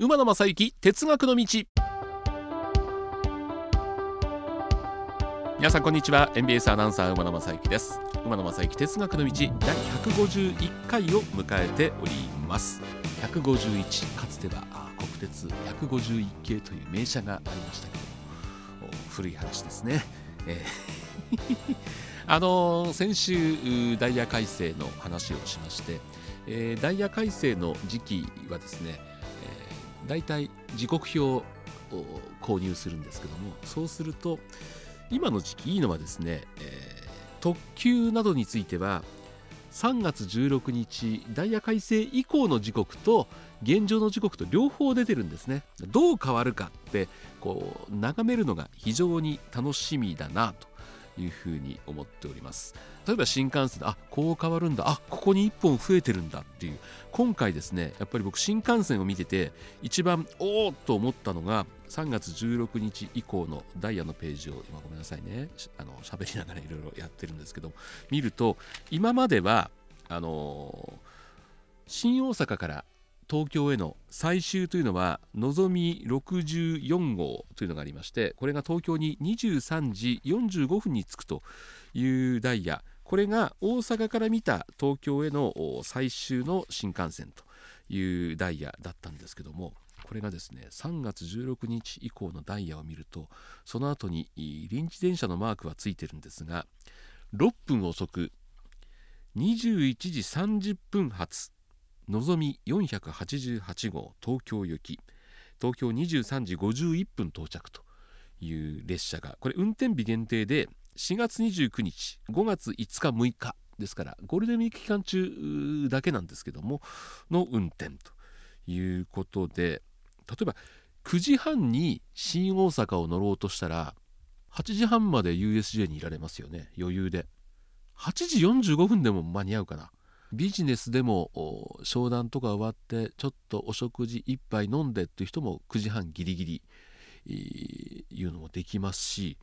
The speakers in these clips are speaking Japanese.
馬野正幸哲学の道。皆さんこんにちは。NBS アナウンサー馬野正幸です。馬野正幸哲学の道第151回を迎えております。151かつては国鉄151系という名車がありましたけど古い話ですね、えー あの先週ダイヤ改正の話をしまして、えー、ダイヤ改正の時期はですね、大体時刻表を購入するんですけどもそうすると今の時期いいのはですね、えー、特急などについては3月16日ダイヤ改正以降の時刻と現状の時刻と両方出てるんですね。どう変わるかってこう眺めるのが非常に楽しみだなと。いうふうに思っております。例えば新幹線であこう変わるんだ。あここに1本増えてるんだっていう。今回ですねやっぱり僕新幹線を見てて一番おおと思ったのが3月16日以降のダイヤのページを今ごめんなさいねあの喋りながらいろいろやってるんですけど見ると今まではあの新大阪から東京への最終というのはのぞみ64号というのがありましてこれが東京に23時45分に着くというダイヤ。これが大阪から見た東京への最終の新幹線というダイヤだったんですけどもこれがですね3月16日以降のダイヤを見るとその後に臨時電車のマークはついてるんですが6分遅く21時30分発。のぞみ488号東京行き。東京23時51分到着という列車がこれ運転日限定で4月29日5月5日6日ですからゴールデンウィーク期間中だけなんですけどもの運転ということで例えば9時半に新大阪を乗ろうとしたら8時半まで USJ にいられますよね余裕で。8時45分でも間に合うかな。ビジネスでも商談とか終わってちょっとお食事一杯飲んでっていう人も9時半ギリギリいうのもできますし、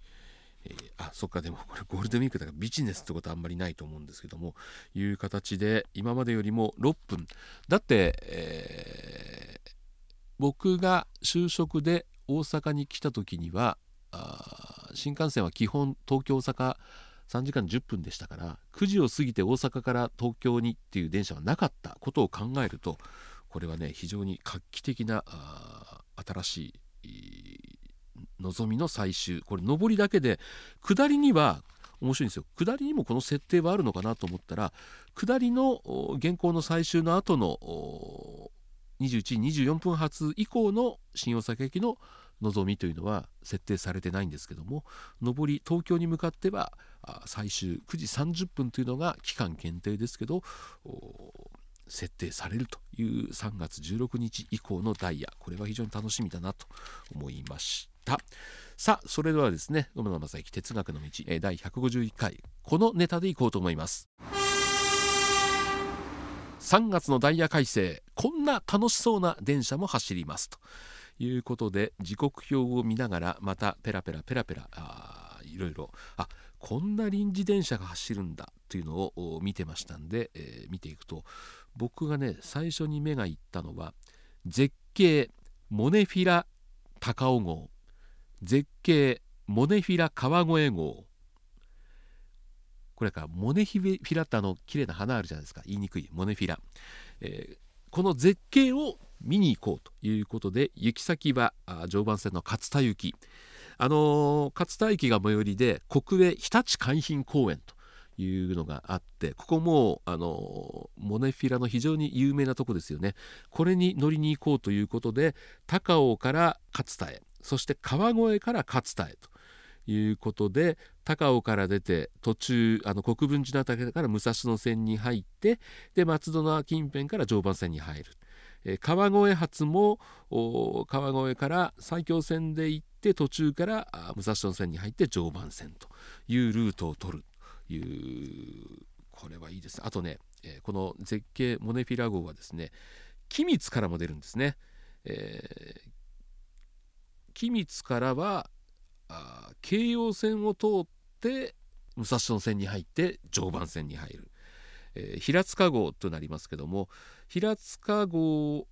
えー、あそっかでもこれゴールデンウィークだからビジネスってことはあんまりないと思うんですけどもいう形で今までよりも6分。だって、えー、僕が就職で大阪に来た時には新幹線は基本東京大阪3時間10分でしたから9時を過ぎて大阪から東京にっていう電車はなかったことを考えるとこれはね非常に画期的な新しい望みの最終これ上りだけで下りには面白いんですよ。下りにもこの設定はあるのかなと思ったら下りの現行の最終の後の21時24分発以降の新大阪駅ののぞみというのは設定されてないんですけども上り東京に向かっては最終9時30分というのが期間限定ですけど設定されるという3月16日以降のダイヤ。これは非常に楽しみだなと思いました。さあそれではですね野村正幸哲学の道第151回このネタでいこうと思います。3月のダイヤ改正こんな楽しそうな電車も走りますと。いうことで時刻表を見ながらまたペラペラペラペラあいろいろあこんな臨時電車が走るんだというのを見てましたんで、えー、見ていくと僕がね最初に目がいったのは絶景モネフィラ高尾号。絶景モネフィラ川越号。これからモネフィラってあの綺麗な花あるじゃないですか。言いにくい。モネフィラ、えー、この絶景を見に行こうということで行き先は常磐線の勝田行き。あのー、勝田駅が最寄りで国営日立海浜公園というのがあってここもあのモネフィラの非常に有名なとこですよね。これに乗りに行こうということで高尾から勝田へそして川越から勝田へということで高尾から出て途中あの国分寺の辺りから武蔵野線に入ってで松戸の近辺から常磐線に入る、え川越発も川越から埼京線で行って途中から武蔵野線に入って常磐線というルートを取るというこれはいいです。あとね、えこの絶景モネフィラ号はですね君津からも出るんですね、えー、君津からはあ京葉線を通って武蔵野線に入って常磐線に入る、えー、平塚号となりますけども平塚号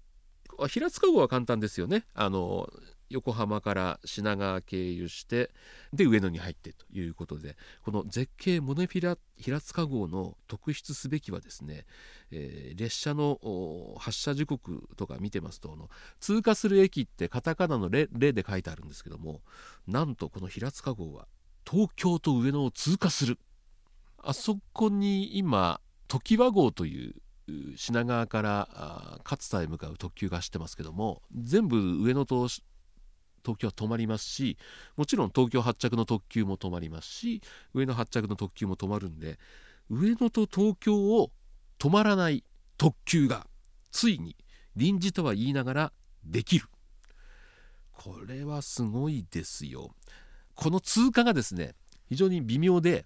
平塚号は簡単ですよね。あの横浜から品川経由してで上野に入ってということでこの絶景モネフィラ平塚号の特筆すべきはですね、えー、列車の発車時刻とか見てますとの通過する駅ってカタカナのレ「レ」で書いてあるんですけどもなんとこの平塚号は東京と上野を通過する。あそこに今常盤号という品川から勝田へ向かう特急が走ってますけども全部上野と東京は止まりますしもちろん東京発着の特急も止まりますし上野発着の特急も止まるんで上野と東京を止まらない特急がついに臨時とは言いながらできる。これはすごいですよ。この通過がですね非常に微妙で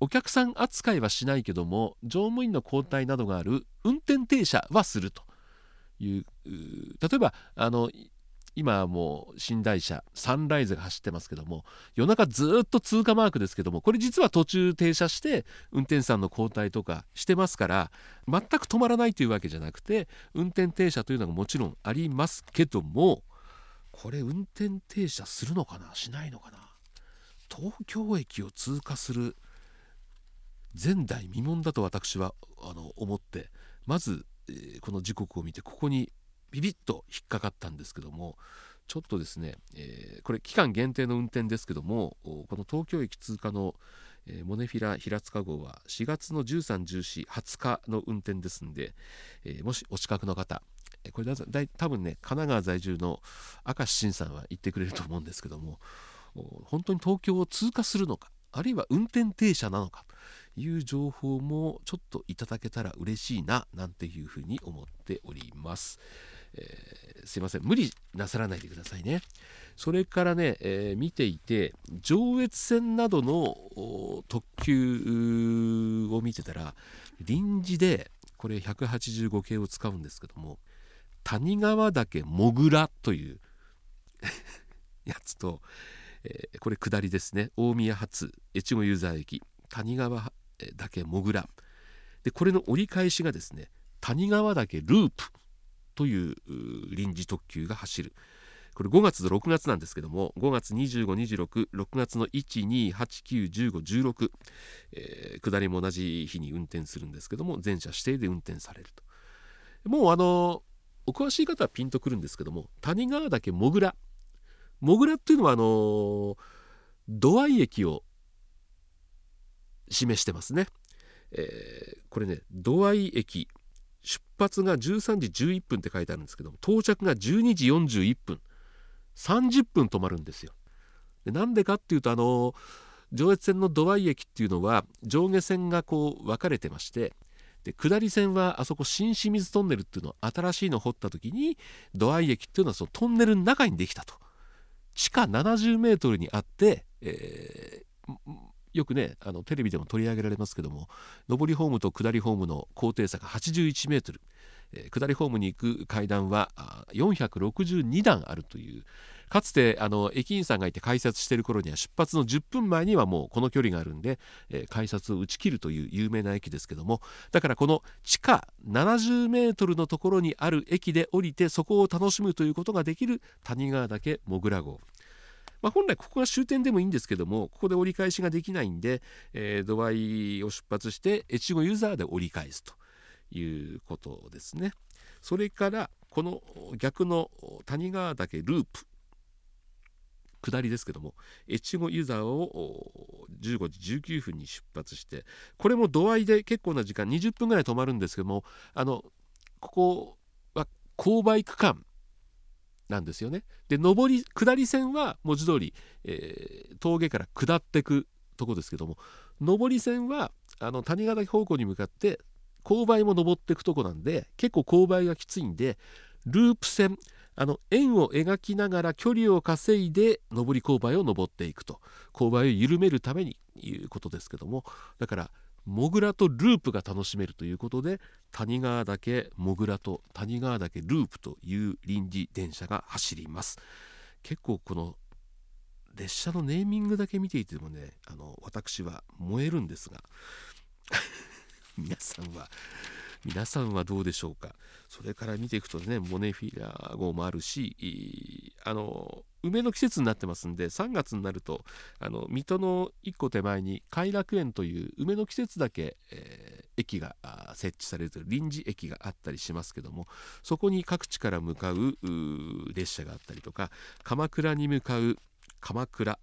お客さん扱いはしないけども乗務員の交代などがある運転停車はするという例えばあの今はもう寝台車サンライズが走ってますけども夜中ずっと通過マークですけどもこれ実は途中停車して運転手さんの交代とかしてますから全く止まらないというわけじゃなくて運転停車というのがもちろんありますけどもこれ運転停車するのかなしないのかな東京駅を通過する前代未聞だと私はあの思ってまず、えー、この時刻を見てここにビビッと引っかかったんですけどもちょっとですね、えー、これ期間限定の運転ですけどもこの東京駅通過の、えー、モネフィラ平塚号は4月の1314、20日の運転ですんで、えー、もしお近くの方これだだ多分ね神奈川在住の明石慎さんは言ってくれると思うんですけども本当に東京を通過するのかあるいは運転停車なのかいう情報もちょっといただけたら嬉しいななんていうふうに思っております。えー、すいません。無理なさらないでくださいね。それからね、えー、見ていて上越線などの特急を見てたら臨時でこれ185系を使うんですけども谷川岳もぐらという やつと、えー、これ下りですね。大宮発越後ユーザー駅谷川岳もぐらでこれの折り返しがですね谷川岳ループという臨時特急が走る。これ5月と6月なんですけども5月2526 6月の12891516、えー、下りも同じ日に運転するんですけども全車指定で運転されると。もうあのお詳しい方はピンとくるんですけども谷川岳もぐらもぐらっていうのはあの土合駅を示してますね、えー、これね土合駅。出発が13時11分って書いてあるんですけども到着が12時41分。30分止まるんですよ。でなんでかっていうとあの上越線の土合駅っていうのは上下線がこう分かれてましてで下り線はあそこ新清水トンネルっていうのを新しいのを掘った時に土合駅っていうのはそのトンネルの中にできたと。地下70メートルにあって、えー、よくねあのテレビでも取り上げられますけども上りホームと下りホームの高低差が81メートル、えー、下りホームに行く階段は462段あるという。かつてあの駅員さんがいて改札している頃には出発の10分前にはもうこの距離があるんで、えー、改札を打ち切るという有名な駅ですけどもだからこの地下70メートルのところにある駅で降りてそこを楽しむということができる谷川岳もぐら号。まあ、本来ここが終点でもいいんですけどもここで折り返しができないんで、えー、ドバイを出発して越後ユーザーで折り返すということですね。それからこの逆の谷川岳ループ下りですけども越後ユーザーを15時19分に出発してこれも度合いで結構な時間20分ぐらい止まるんですけどもあのここは勾配区間なんですよね。で上り下り線は文字通り、えー、峠から下ってくとこですけども上り線はあの谷ヶ岳方向に向かって勾配も登ってくとこなんで結構勾配がきついんでループ線あの円を描きながら距離を稼いで上り勾配を登っていくと勾配を緩めるためにいうことですけどもだからモグラとループが楽しめるということで谷川岳モグラと谷川岳ループという臨時電車が走ります。結構この列車のネーミングだけ見ていてもねあの私は燃えるんですが 皆さんは皆さんはどうでしょうか？それから見ていくとねモネフィラ号もあるしあの梅の季節になってますんで3月になるとあの水戸の一個手前に偕楽園という梅の季節だけ、えー、駅が設置されるという臨時駅があったりしますけどもそこに各地から向かう列車があったりとか鎌倉に向かう鎌倉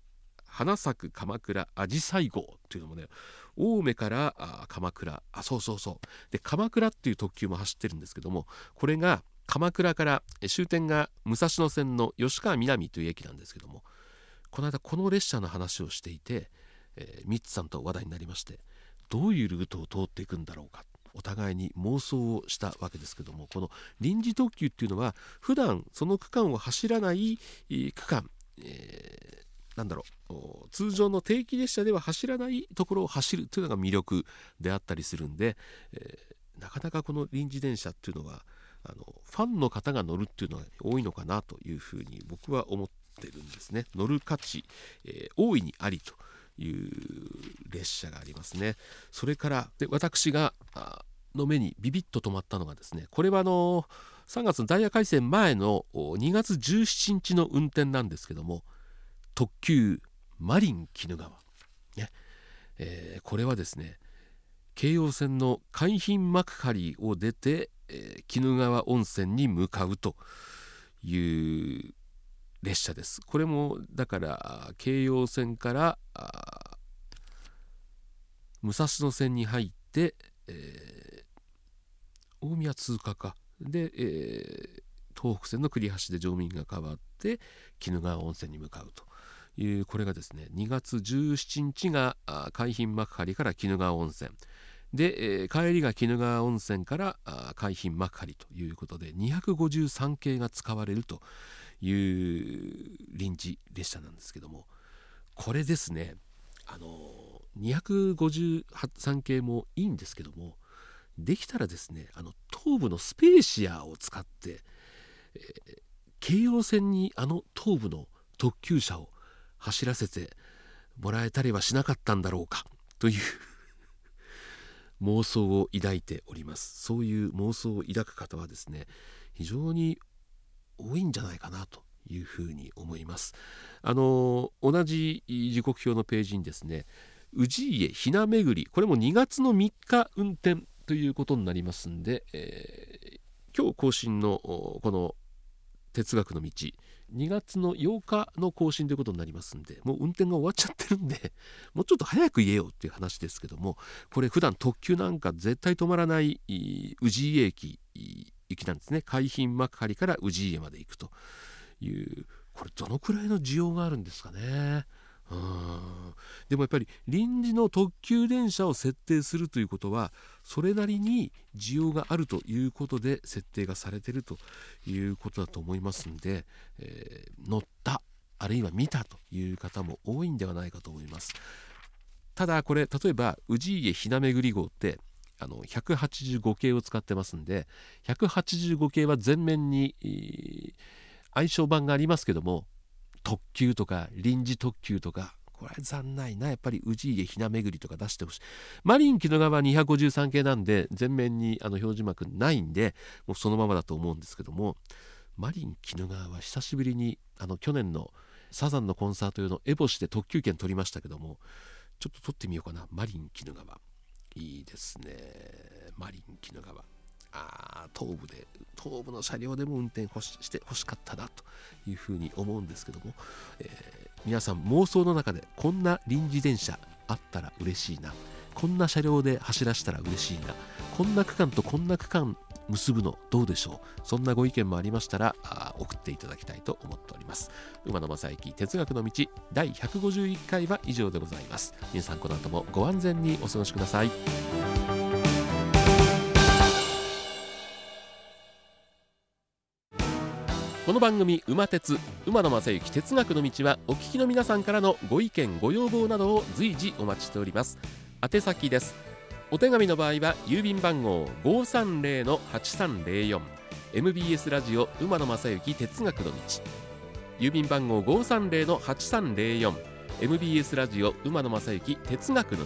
花咲く鎌倉あじさい号っていうのもね青梅からあ鎌倉。あそうそうそう。で鎌倉っていう特急も走ってるんですけどもこれが鎌倉から終点が武蔵野線の吉川南という駅なんですけどもこの間この列車の話をしていて、えー、ミッツさんと話題になりましてどういうルートを通っていくんだろうか。お互いに妄想をしたわけですけどもこの臨時特急っていうのは普段その区間を走らない区間、えーなんだろう通常の定期列車では走らないところを走るというのが魅力であったりするんで、えー、なかなかこの臨時電車っていうのはあのファンの方が乗るっていうのが多いのかなというふうに僕は思ってるんですね。乗る価値、えー、大いにありという列車がありますね。それからで私がの目にビビッと止まったのがですねこれはあの3月のダイヤ改正前の2月17日の運転なんですけども特急マリン鬼怒川、ね。えー、これはですね京葉線の海浜幕張を出て、えー、鬼怒川温泉に向かうという列車です。これもだから京葉線から武蔵野線に入って、えー、大宮通過か。で、えー、東北線の栗橋で乗務員が変わって鬼怒川温泉に向かうと。いうこれがですね2月17日が海浜幕張から鬼怒川温泉。で、えー、帰りが鬼怒川温泉から海浜幕張ということで253系が使われるという臨時列車なんですけどもこれですねあの253系もいいんですけどもできたらですねあの東部のスペーシアを使って、えー、京葉線にあの東部の特急車を走らせてもらえたりはしなかったんだろうかという妄想を抱いております。そういう妄想を抱く方はですね非常に多いんじゃないかなというふうに思います。あの同じ時刻表のページにですね氏家ひなめぐりこれも2月の3日運転ということになりますんで、えー、今日更新のこの哲学の道2月の8日の更新ということになりますんでもう運転が終わっちゃってるんで もうちょっと早く言えよっていう話ですけどもこれ普段特急なんか絶対止まらない宇治家駅行きなんですね海浜幕張から宇治家まで行くというこれどのくらいの需要があるんですかね。うん。でもやっぱり臨時の特急電車を設定するということはそれなりに需要があるということで設定がされているということだと思いますんで、えー、乗ったあるいは見たという方も多いんではないかと思います。ただこれ例えば氏家ひなめぐり号ってあの185系を使ってますんで185系は前面に相性版がありますけども特急とか臨時特急とかこれ残ないなやっぱり氏家ひなめぐりとか出してほしい。マリン木の川253系なんで全面にあの表示幕ないんでもうそのままだと思うんですけどもマリン鬼怒川は久しぶりにあの去年のサザンのコンサート用のエボシで特急券取りましたけどもちょっと取ってみようかな。マリン鬼怒川いいですね。マリン鬼怒川あ東部で東部の車両でも運転してほしかったなというふうに思うんですけども、えー、皆さん妄想の中でこんな臨時電車あったら嬉しいな。こんな車両で走らせたら嬉しいな。こんな区間とこんな区間結ぶのどうでしょう。そんなご意見もありましたら送っていただきたいと思っております。馬野正幸哲学の道第151回は以上でございます。皆さんこの後もご安全にお過ごしください。この番組「馬鉄馬野正幸哲学の道」はお聞きの皆さんからのご意見ご要望などを随時お待ちしております。宛先です。お手紙の場合は郵便番号530-8304 MBS ラジオ馬野正幸哲学の道。郵便番号530-8304 MBS ラジオ馬野正幸哲学の道。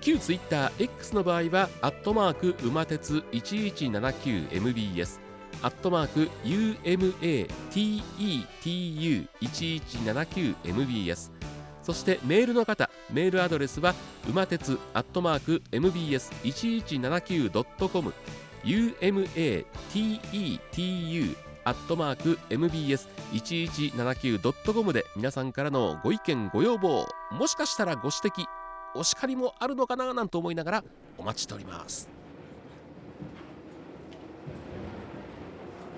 旧 TwitterX の場合はアットマーク馬鉄 1179MBS アットマーク UMATETU1179MBS そしてメールの方メールアドレスは馬鉄アットマーク MBS1179.com UMATETU アットマーク MBS1179.com で皆さんからのご意見ご要望もしかしたらご指摘お叱りもあるのかななんて思いながらお待ちしております。